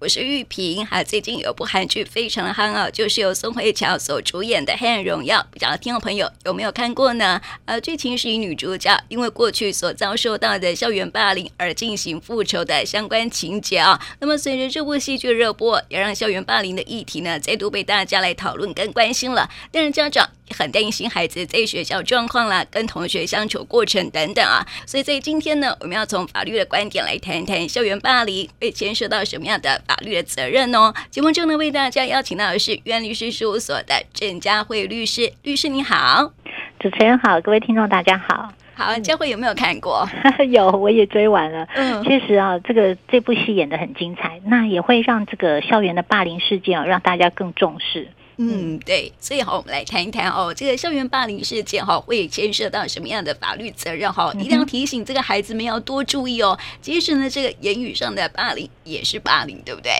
我是玉萍，哈，最近有部韩剧非常的夯哦，就是由宋慧乔所主演的《黑暗荣耀》，不知道听众朋友有没有看过呢？呃，剧情是以女主角因为过去所遭受到的校园霸凌而进行复仇的相关情节啊。那么随着这部戏剧热播，也让校园霸凌的议题呢再度被大家来讨论跟关心了。但是家长很担心孩子在学校状况啦，跟同学相处过程等等啊。所以在今天呢，我们要从法律的观点来谈谈校园霸凌会牵涉到什么样的法律的责任哦。节目中呢，为大家邀请到的是元律师事务所的郑佳慧律师，律师你好，主持人好，各位听众大家好。好，佳慧有没有看过？有，我也追完了。嗯，确实啊，这个这部戏演得很精彩，那也会让这个校园的霸凌事件啊，让大家更重视。嗯，对，所以好，我们来谈一谈哦，这个校园霸凌事件哈，会牵涉到什么样的法律责任哈？一定要提醒这个孩子们要多注意哦。即使呢，这个言语上的霸凌也是霸凌，对不对？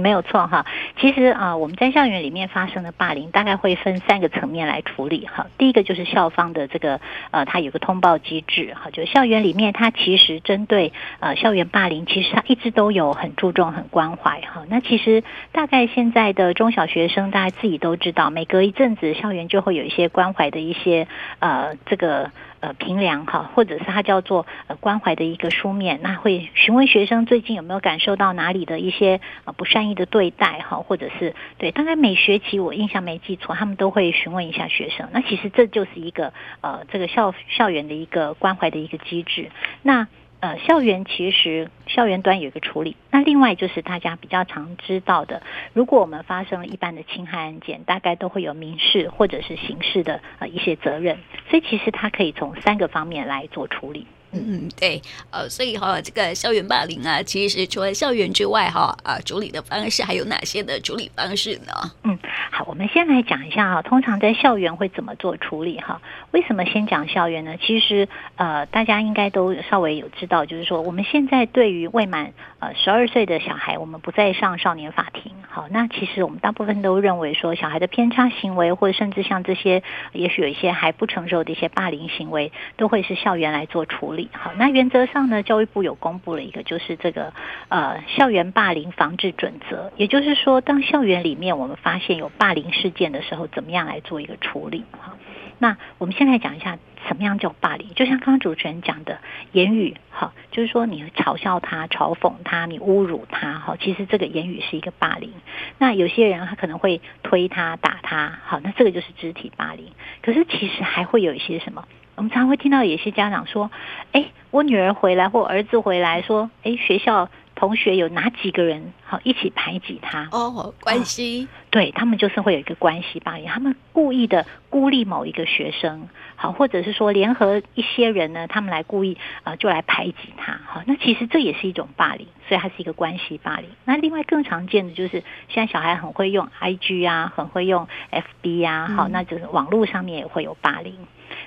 没有错哈。其实啊，我们在校园里面发生的霸凌，大概会分三个层面来处理哈。第一个就是校方的这个呃，它有个通报机制哈，就校园里面它其实针对呃校园霸凌，其实它一直都有很注重、很关怀哈。那其实大概现在的中小学生，大家自己。都知道，每隔一阵子，校园就会有一些关怀的一些呃，这个呃评量哈，或者是它叫做呃关怀的一个书面，那会询问学生最近有没有感受到哪里的一些呃不善意的对待哈，或者是对，大概每学期我印象没记错，他们都会询问一下学生。那其实这就是一个呃这个校校园的一个关怀的一个机制。那呃，校园其实校园端有一个处理，那另外就是大家比较常知道的，如果我们发生了一般的侵害案件，大概都会有民事或者是刑事的呃一些责任，所以其实它可以从三个方面来做处理。嗯，对，呃，所以哈，这个校园霸凌啊，其实除了校园之外，哈，啊，处理的方式还有哪些的处理方式呢？嗯，好，我们先来讲一下哈，通常在校园会怎么做处理哈？为什么先讲校园呢？其实呃，大家应该都稍微有知道，就是说我们现在对于未满呃十二岁的小孩，我们不再上少年法庭。好，那其实我们大部分都认为说，小孩的偏差行为，或者甚至像这些，也许有一些还不成熟的一些霸凌行为，都会是校园来做处理。好，那原则上呢，教育部有公布了一个，就是这个呃校园霸凌防治准则，也就是说，当校园里面我们发现有霸凌事件的时候，怎么样来做一个处理？哈，那我们先来讲一下什么样叫霸凌。就像刚刚主持人讲的，言语，哈，就是说你嘲笑他、嘲讽他、你侮辱他，哈，其实这个言语是一个霸凌。那有些人他可能会推他、打他，好，那这个就是肢体霸凌。可是其实还会有一些什么？我们常常会听到有些家长说：“哎，我女儿回来或儿子回来说，哎，学校同学有哪几个人好一起排挤他？哦，关系，哦、对他们就是会有一个关系霸凌，他们故意的孤立某一个学生，好，或者是说联合一些人呢，他们来故意啊、呃，就来排挤他。好，那其实这也是一种霸凌，所以它是一个关系霸凌。那另外更常见的就是现在小孩很会用 IG 啊，很会用 FB 啊，好，那就是网络上面也会有霸凌。”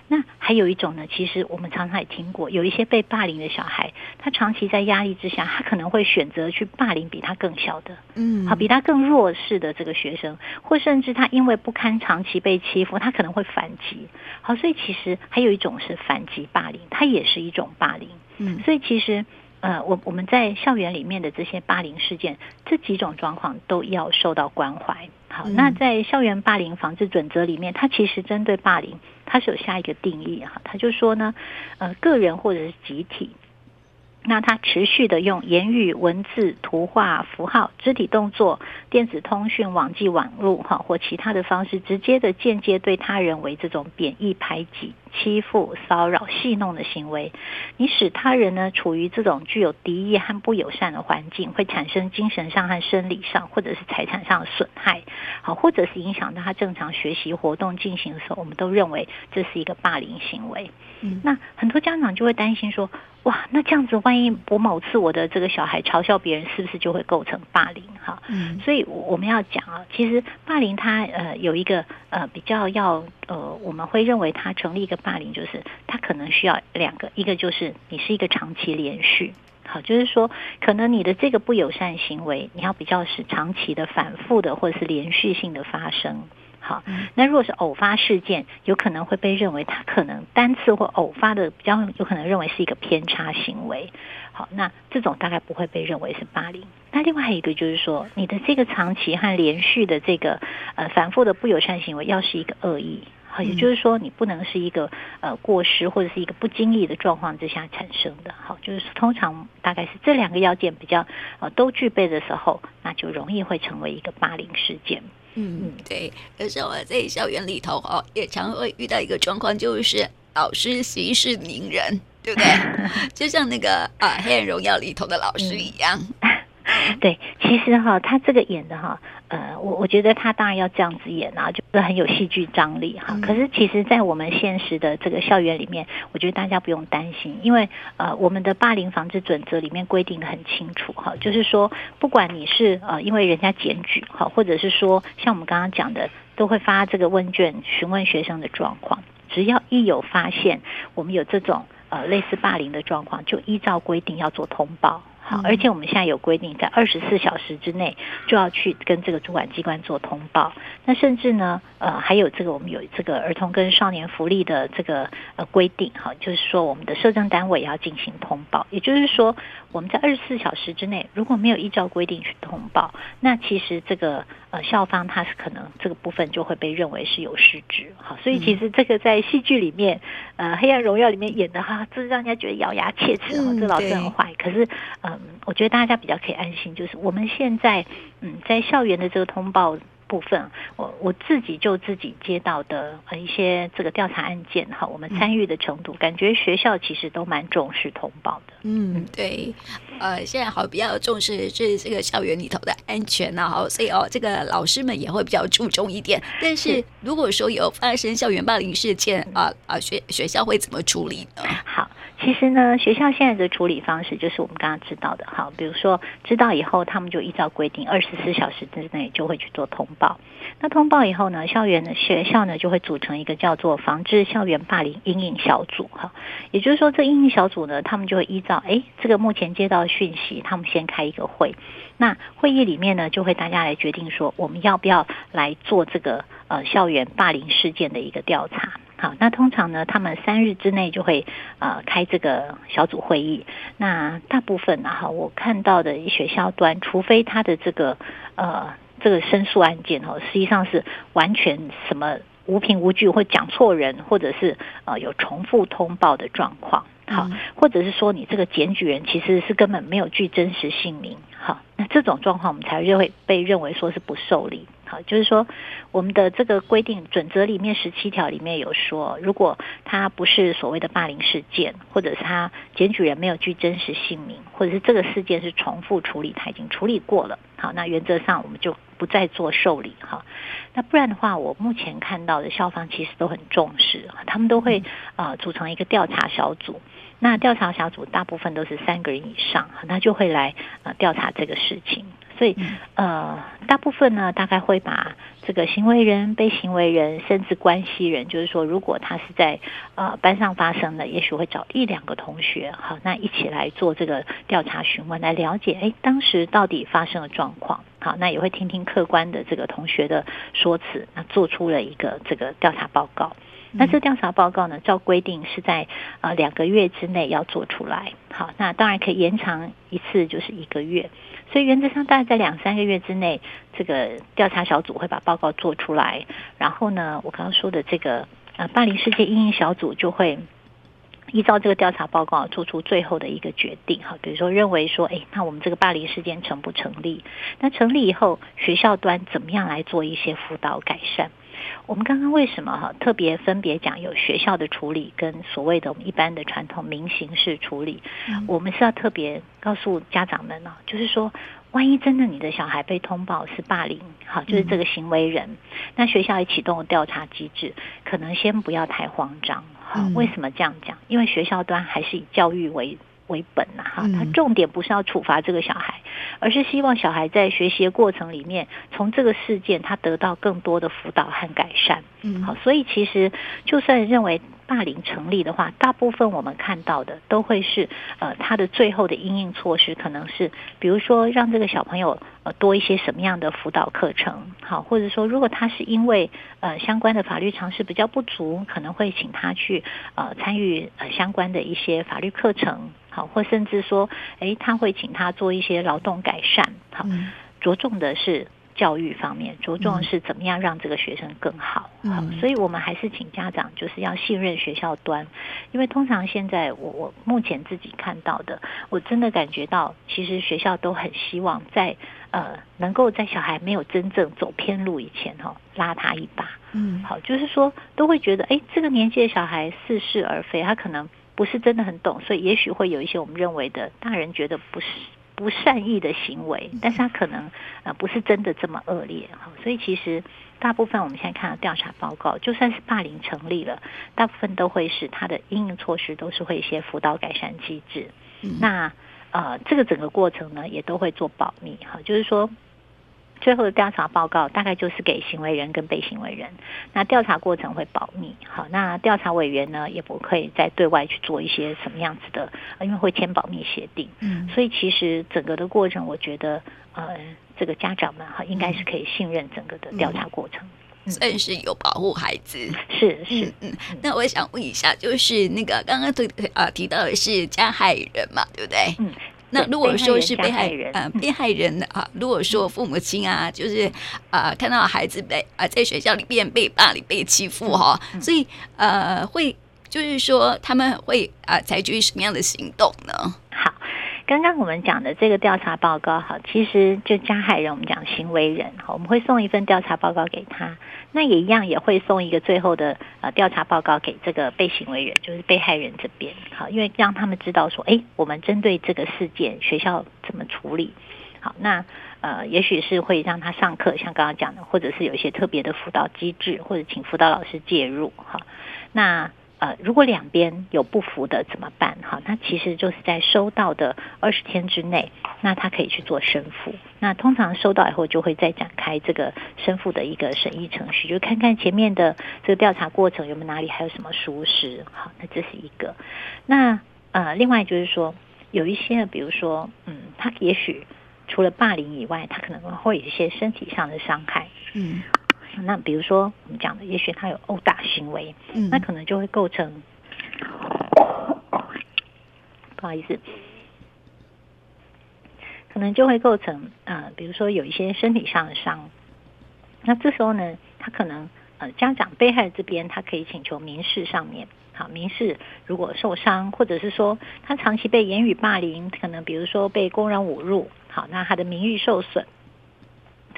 那还有一种呢，其实我们常常也听过，有一些被霸凌的小孩，他长期在压力之下，他可能会选择去霸凌比他更小的，嗯，好，比他更弱势的这个学生，或甚至他因为不堪长期被欺负，他可能会反击。好，所以其实还有一种是反击霸凌，它也是一种霸凌。嗯，所以其实呃，我我们在校园里面的这些霸凌事件，这几种状况都要受到关怀。好，那在校园霸凌防治准则里面，它其实针对霸凌，它是有下一个定义哈，它就说呢，呃，个人或者是集体。那他持续的用言语、文字、图画、符号、肢体动作、电子通讯、网际网络哈或其他的方式，直接的、间接对他人为这种贬义、排挤、欺负、骚扰、戏弄的行为，你使他人呢处于这种具有敌意和不友善的环境，会产生精神上和生理上或者是财产上的损害，好，或者是影响到他正常学习活动进行的时候，我们都认为这是一个霸凌行为。嗯，那很多家长就会担心说。哇，那这样子，万一我某次我的这个小孩嘲笑别人，是不是就会构成霸凌？哈，嗯，所以我们要讲啊，其实霸凌它呃有一个呃比较要呃，我们会认为它成立一个霸凌，就是它可能需要两个，一个就是你是一个长期连续。好，就是说，可能你的这个不友善行为，你要比较是长期的、反复的，或者是连续性的发生。好，那如果是偶发事件，有可能会被认为它可能单次或偶发的，比较有可能认为是一个偏差行为。好，那这种大概不会被认为是霸凌。那另外还有一个就是说，你的这个长期和连续的这个呃反复的不友善行为，要是一个恶意。好，也就是说，你不能是一个呃过失或者是一个不经意的状况之下产生的。好，就是通常大概是这两个要件比较呃都具备的时候，那就容易会成为一个霸凌事件。嗯嗯，对。可是我在校园里头哦，也常会遇到一个状况，就是老师息事宁人，对不对？就像那个啊《黑暗荣耀》里头的老师一样。嗯 对，其实哈，他这个演的哈，呃，我我觉得他当然要这样子演啊，就是很有戏剧张力哈。可是其实，在我们现实的这个校园里面，我觉得大家不用担心，因为呃，我们的霸凌防治准则里面规定的很清楚哈，就是说，不管你是呃，因为人家检举哈，或者是说像我们刚刚讲的，都会发这个问卷询问学生的状况，只要一有发现我们有这种呃类似霸凌的状况，就依照规定要做通报。好，而且我们现在有规定，在二十四小时之内就要去跟这个主管机关做通报。那甚至呢，呃，还有这个我们有这个儿童跟少年福利的这个呃规定，哈，就是说我们的社政单位也要进行通报。也就是说，我们在二十四小时之内如果没有依照规定去通报，那其实这个呃校方他是可能这个部分就会被认为是有失职。好，所以其实这个在戏剧里面，呃，《黑暗荣耀》里面演的哈，这让人家觉得咬牙切齿哦，这老师很坏。可是，嗯。我觉得大家比较可以安心，就是我们现在嗯，在校园的这个通报部分，我我自己就自己接到的呃一些这个调查案件哈，我们参与的程度，感觉学校其实都蛮重视通报的。嗯，对，呃，现在好比较重视这这个校园里头的安全呐，好，所以哦，这个老师们也会比较注重一点。但是如果说有发生校园霸凌事件啊啊，学学校会怎么处理呢？好。其实呢，学校现在的处理方式就是我们刚刚知道的，好，比如说知道以后，他们就依照规定，二十四小时之内就会去做通报。那通报以后呢，校园的学校呢就会组成一个叫做防治校园霸凌阴影小组，哈，也就是说，这阴影小组呢，他们就会依照，哎，这个目前接到的讯息，他们先开一个会，那会议里面呢，就会大家来决定说，我们要不要来做这个呃校园霸凌事件的一个调查。好，那通常呢，他们三日之内就会呃开这个小组会议。那大部分呢，哈，我看到的学校端，除非他的这个呃这个申诉案件哦，实际上是完全什么无凭无据，或讲错人，或者是呃有重复通报的状况。好，或者是说你这个检举人其实是根本没有具真实姓名。好，那这种状况我们才会被认为说是不受理。好，就是说，我们的这个规定准则里面十七条里面有说，如果他不是所谓的霸凌事件，或者是他检举人没有具真实姓名，或者是这个事件是重复处理，他已经处理过了，好，那原则上我们就不再做受理哈。那不然的话，我目前看到的校方其实都很重视，他们都会呃组成一个调查小组。那调查小组大部分都是三个人以上，那就会来呃调查这个事情。所以呃，大部分呢，大概会把这个行为人、被行为人，甚至关系人，就是说，如果他是在呃班上发生的，也许会找一两个同学，好，那一起来做这个调查询问，来了解，哎，当时到底发生了状况，好，那也会听听客观的这个同学的说辞，那做出了一个这个调查报告。那这调查报告呢，照规定是在呃两个月之内要做出来。好，那当然可以延长一次，就是一个月。所以原则上大概在两三个月之内，这个调查小组会把报告做出来。然后呢，我刚刚说的这个呃霸凌事件因应小组就会依照这个调查报告做出最后的一个决定。哈，比如说认为说，哎，那我们这个霸凌事件成不成立？那成立以后，学校端怎么样来做一些辅导改善？我们刚刚为什么哈特别分别讲有学校的处理跟所谓的我们一般的传统民刑事处理？我们是要特别告诉家长们呢，就是说，万一真的你的小孩被通报是霸凌，好，就是这个行为人，那学校也启动了调查机制，可能先不要太慌张。好，为什么这样讲？因为学校端还是以教育为为本呐，哈，他重点不是要处罚这个小孩，而是希望小孩在学习的过程里面，从这个事件他得到更多的辅导和改善。嗯，好，所以其实就算认为霸凌成立的话，大部分我们看到的都会是呃，他的最后的应应措施可能是，比如说让这个小朋友呃多一些什么样的辅导课程，好，或者说如果他是因为呃相关的法律常识比较不足，可能会请他去呃参与呃相关的一些法律课程，好，或甚至说，诶，他会请他做一些劳动改善，好，着重的是。教育方面着重是怎么样让这个学生更好，嗯，所以我们还是请家长就是要信任学校端，因为通常现在我我目前自己看到的，我真的感觉到其实学校都很希望在呃能够在小孩没有真正走偏路以前哈拉他一把，嗯，好，就是说都会觉得哎这个年纪的小孩似是而非，他可能不是真的很懂，所以也许会有一些我们认为的大人觉得不是。不善意的行为，但是他可能呃不是真的这么恶劣。哈，所以其实大部分我们现在看到调查报告，就算是霸凌成立了，大部分都会是他的应用措施都是会一些辅导改善机制，嗯、那呃这个整个过程呢也都会做保密。哈，就是说。最后的调查报告大概就是给行为人跟被行为人，那调查过程会保密。好，那调查委员呢也不可以再对外去做一些什么样子的，因为会签保密协定。嗯，所以其实整个的过程，我觉得呃，这个家长们哈应该是可以信任整个的调查过程，算是有保护孩子。是是嗯，嗯，那我想问一下，就是那个刚刚提啊提到的是加害人嘛，对不对？嗯。那如果说是被害人，呃，被害人啊，如果说父母亲啊，就是啊、呃，看到孩子被啊、呃、在学校里面被霸凌、被欺负哈，所以呃，会就是说他们会啊、呃、采取什么样的行动呢？刚刚我们讲的这个调查报告，哈，其实就加害人，我们讲行为人，哈，我们会送一份调查报告给他，那也一样也会送一个最后的呃调查报告给这个被行为人，就是被害人这边，好，因为让他们知道说，哎，我们针对这个事件，学校怎么处理，好，那呃，也许是会让他上课，像刚刚讲的，或者是有一些特别的辅导机制，或者请辅导老师介入，哈，那。呃，如果两边有不服的怎么办？哈，那其实就是在收到的二十天之内，那他可以去做申复。那通常收到以后，就会再展开这个申复的一个审议程序，就看看前面的这个调查过程有没有哪里还有什么疏失。好，那这是一个。那呃，另外就是说，有一些，比如说，嗯，他也许除了霸凌以外，他可能会有一些身体上的伤害。嗯。那比如说我们讲的，也许他有殴打行为，嗯，那可能就会构成，不好意思，可能就会构成呃，比如说有一些身体上的伤。那这时候呢，他可能呃，家长被害这边他可以请求民事上面，好，民事如果受伤，或者是说他长期被言语霸凌，可能比如说被公然侮辱，好，那他的名誉受损。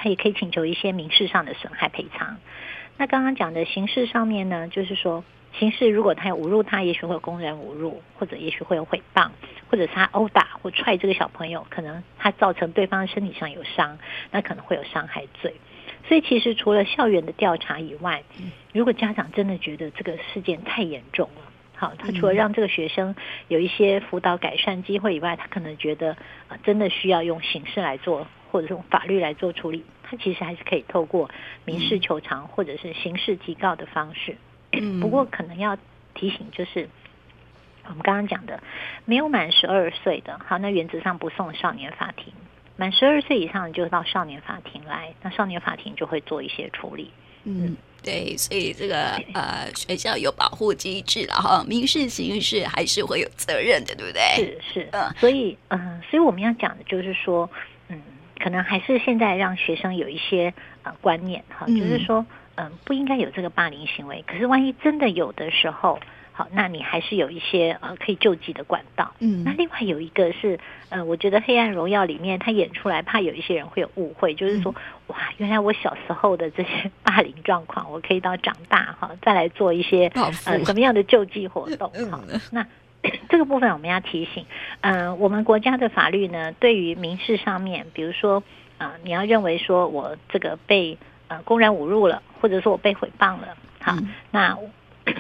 他也可以请求一些民事上的损害赔偿。那刚刚讲的刑事上面呢，就是说刑事如果他有侮辱他，也许会有公然侮辱，或者也许会有诽谤，或者是他殴打或踹这个小朋友，可能他造成对方身体上有伤，那可能会有伤害罪。所以其实除了校园的调查以外，如果家长真的觉得这个事件太严重了，好，他除了让这个学生有一些辅导改善机会以外，他可能觉得啊，真的需要用刑事来做。或者是用法律来做处理，它其实还是可以透过民事求偿或者是刑事提告的方式。不过可能要提醒，就是我们刚刚讲的，没有满十二岁的，好，那原则上不送少年法庭；满十二岁以上就到少年法庭来，那少年法庭就会做一些处理。嗯，对，所以这个呃，学校有保护机制，然后民事、刑事还是会有责任的，对不对？是是，嗯，所以嗯、呃，所以我们要讲的就是说，嗯。可能还是现在让学生有一些呃观念哈，就是说嗯、呃、不应该有这个霸凌行为。可是万一真的有的时候，好，那你还是有一些呃可以救济的管道。嗯，那另外有一个是呃，我觉得《黑暗荣耀》里面他演出来，怕有一些人会有误会，就是说哇，原来我小时候的这些霸凌状况，我可以到长大哈再来做一些呃什么样的救济活动哈。那。这个部分我们要提醒，嗯、呃，我们国家的法律呢，对于民事上面，比如说，啊、呃，你要认为说我这个被呃公然侮辱了，或者说我被诽谤了，好，嗯、那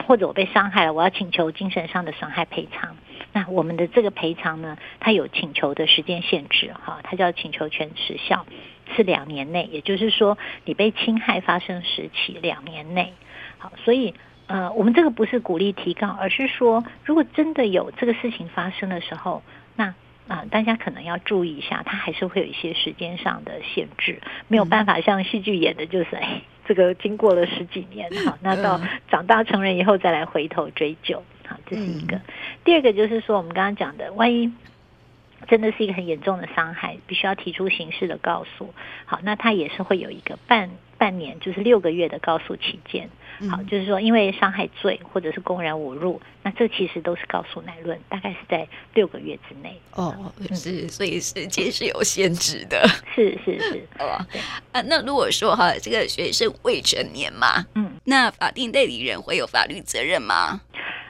或者我被伤害了，我要请求精神上的损害赔偿。那我们的这个赔偿呢，它有请求的时间限制，哈，它叫请求权时效是两年内，也就是说你被侵害发生时期两年内，好，所以。呃，我们这个不是鼓励提告，而是说，如果真的有这个事情发生的时候，那啊、呃，大家可能要注意一下，它还是会有一些时间上的限制，没有办法像戏剧演的，就是哎，这个经过了十几年，好，那到长大成人以后再来回头追究，好，这是一个。第二个就是说，我们刚刚讲的，万一。真的是一个很严重的伤害，必须要提出刑事的告诉。好，那他也是会有一个半半年，就是六个月的告诉期间。好，就是说因为伤害罪或者是公然侮辱，那这其实都是告诉乃论，大概是在六个月之内。哦，是，所以时间是有限制的。是是是，哦，啊，那如果说哈，这个学生未成年嘛，嗯，那法定代理人会有法律责任吗？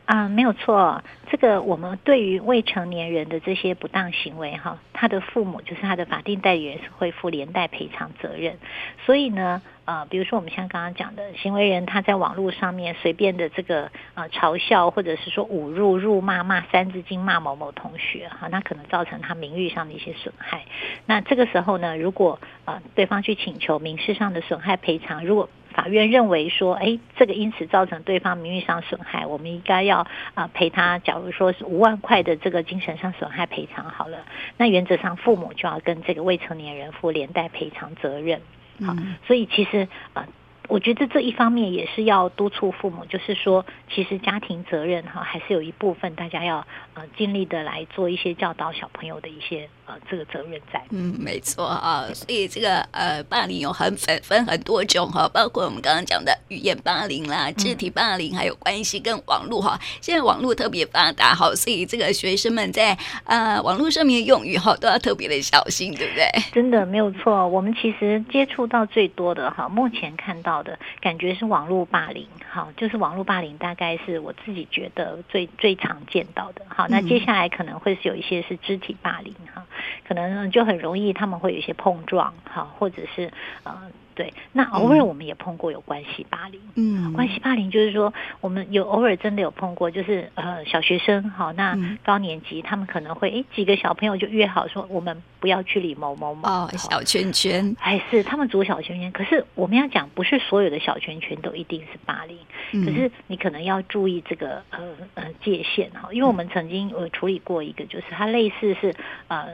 啊，没有错，这个我们对于未成年人的这些不当行为，哈，他的父母就是他的法定代理人是会负连带赔偿责任。所以呢，呃，比如说我们像刚刚讲的，行为人他在网络上面随便的这个呃嘲笑或者是说侮辱、辱骂、骂三字经、骂某某同学，哈，那可能造成他名誉上的一些损害。那这个时候呢，如果呃对方去请求民事上的损害赔偿，如果法院认为说，哎，这个因此造成对方名誉上损害，我们应该要啊赔他，假如说是五万块的这个精神上损害赔偿好了，那原则上父母就要跟这个未成年人负连带赔偿责任。好，所以其实啊。我觉得这一方面也是要督促父母，就是说，其实家庭责任哈，还是有一部分大家要呃尽力的来做一些教导小朋友的一些呃这个责任在。嗯，没错啊，所以这个呃霸凌有很分分很多种哈，包括我们刚刚讲的语言霸凌啦、肢体霸凌，还有关系跟网络哈。现在网络特别发达哈，所以这个学生们在呃网络上面用语哈都要特别的小心，对不对？真的没有错，我们其实接触到最多的哈，目前看到。的感觉是网络霸凌，好，就是网络霸凌，大概是我自己觉得最最常见到的，好，那接下来可能会是有一些是肢体霸凌，哈，可能就很容易他们会有一些碰撞，哈，或者是呃。对，那偶尔我们也碰过有关系霸凌，嗯，关系霸凌就是说我们有偶尔真的有碰过，就是呃小学生好，那高年级他们可能会诶几个小朋友就约好说我们不要去理某某某哦小圈圈，哎是他们组小圈圈，可是我们要讲不是所有的小圈圈都一定是霸凌，嗯、可是你可能要注意这个呃呃界限哈，因为我们曾经呃处理过一个，就是它类似是呃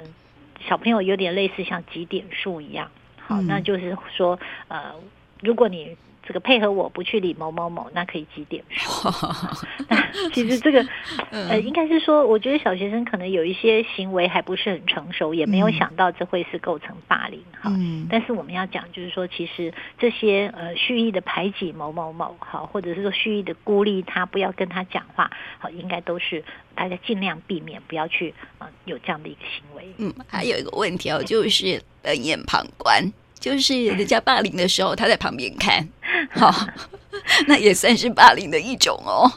小朋友有点类似像几点数一样。好，那就是说，呃，如果你这个配合我不去理某某某，那可以几点数？那其实这个，呃，应该是说，我觉得小学生可能有一些行为还不是很成熟，也没有想到这会是构成霸凌哈。嗯。但是我们要讲，就是说，其实这些呃蓄意的排挤某某某，好，或者是说蓄意的孤立他，不要跟他讲话，好，应该都是大家尽量避免，不要去啊、呃、有这样的一个行为。嗯，还有一个问题哦，就是冷眼旁观。就是人家霸凌的时候，他在旁边看，好，那也算是霸凌的一种哦。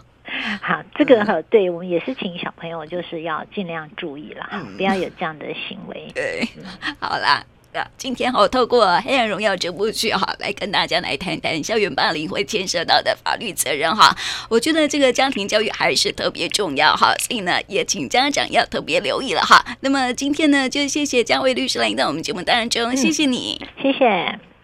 好，这个哈，对我们也是请小朋友，就是要尽量注意啦，嗯、不要有这样的行为。对，好啦。今天好，透过《黑暗荣耀》这部剧哈，来跟大家来谈谈校园霸凌会牵涉到的法律责任哈。我觉得这个家庭教育还是特别重要哈，所以呢，也请家长要特别留意了哈。那么今天呢，就谢谢姜伟律师来到我们节目当中，谢谢你，谢谢。